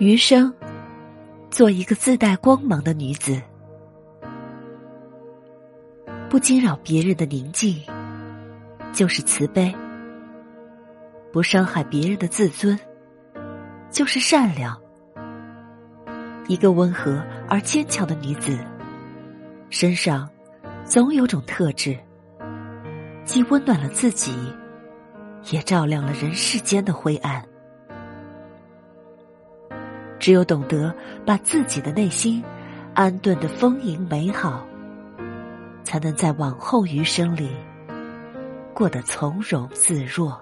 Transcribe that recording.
余生，做一个自带光芒的女子，不惊扰别人的宁静，就是慈悲；不伤害别人的自尊，就是善良。一个温和而坚强的女子，身上总有种特质，既温暖了自己，也照亮了人世间的灰暗。只有懂得把自己的内心安顿的丰盈美好，才能在往后余生里过得从容自若。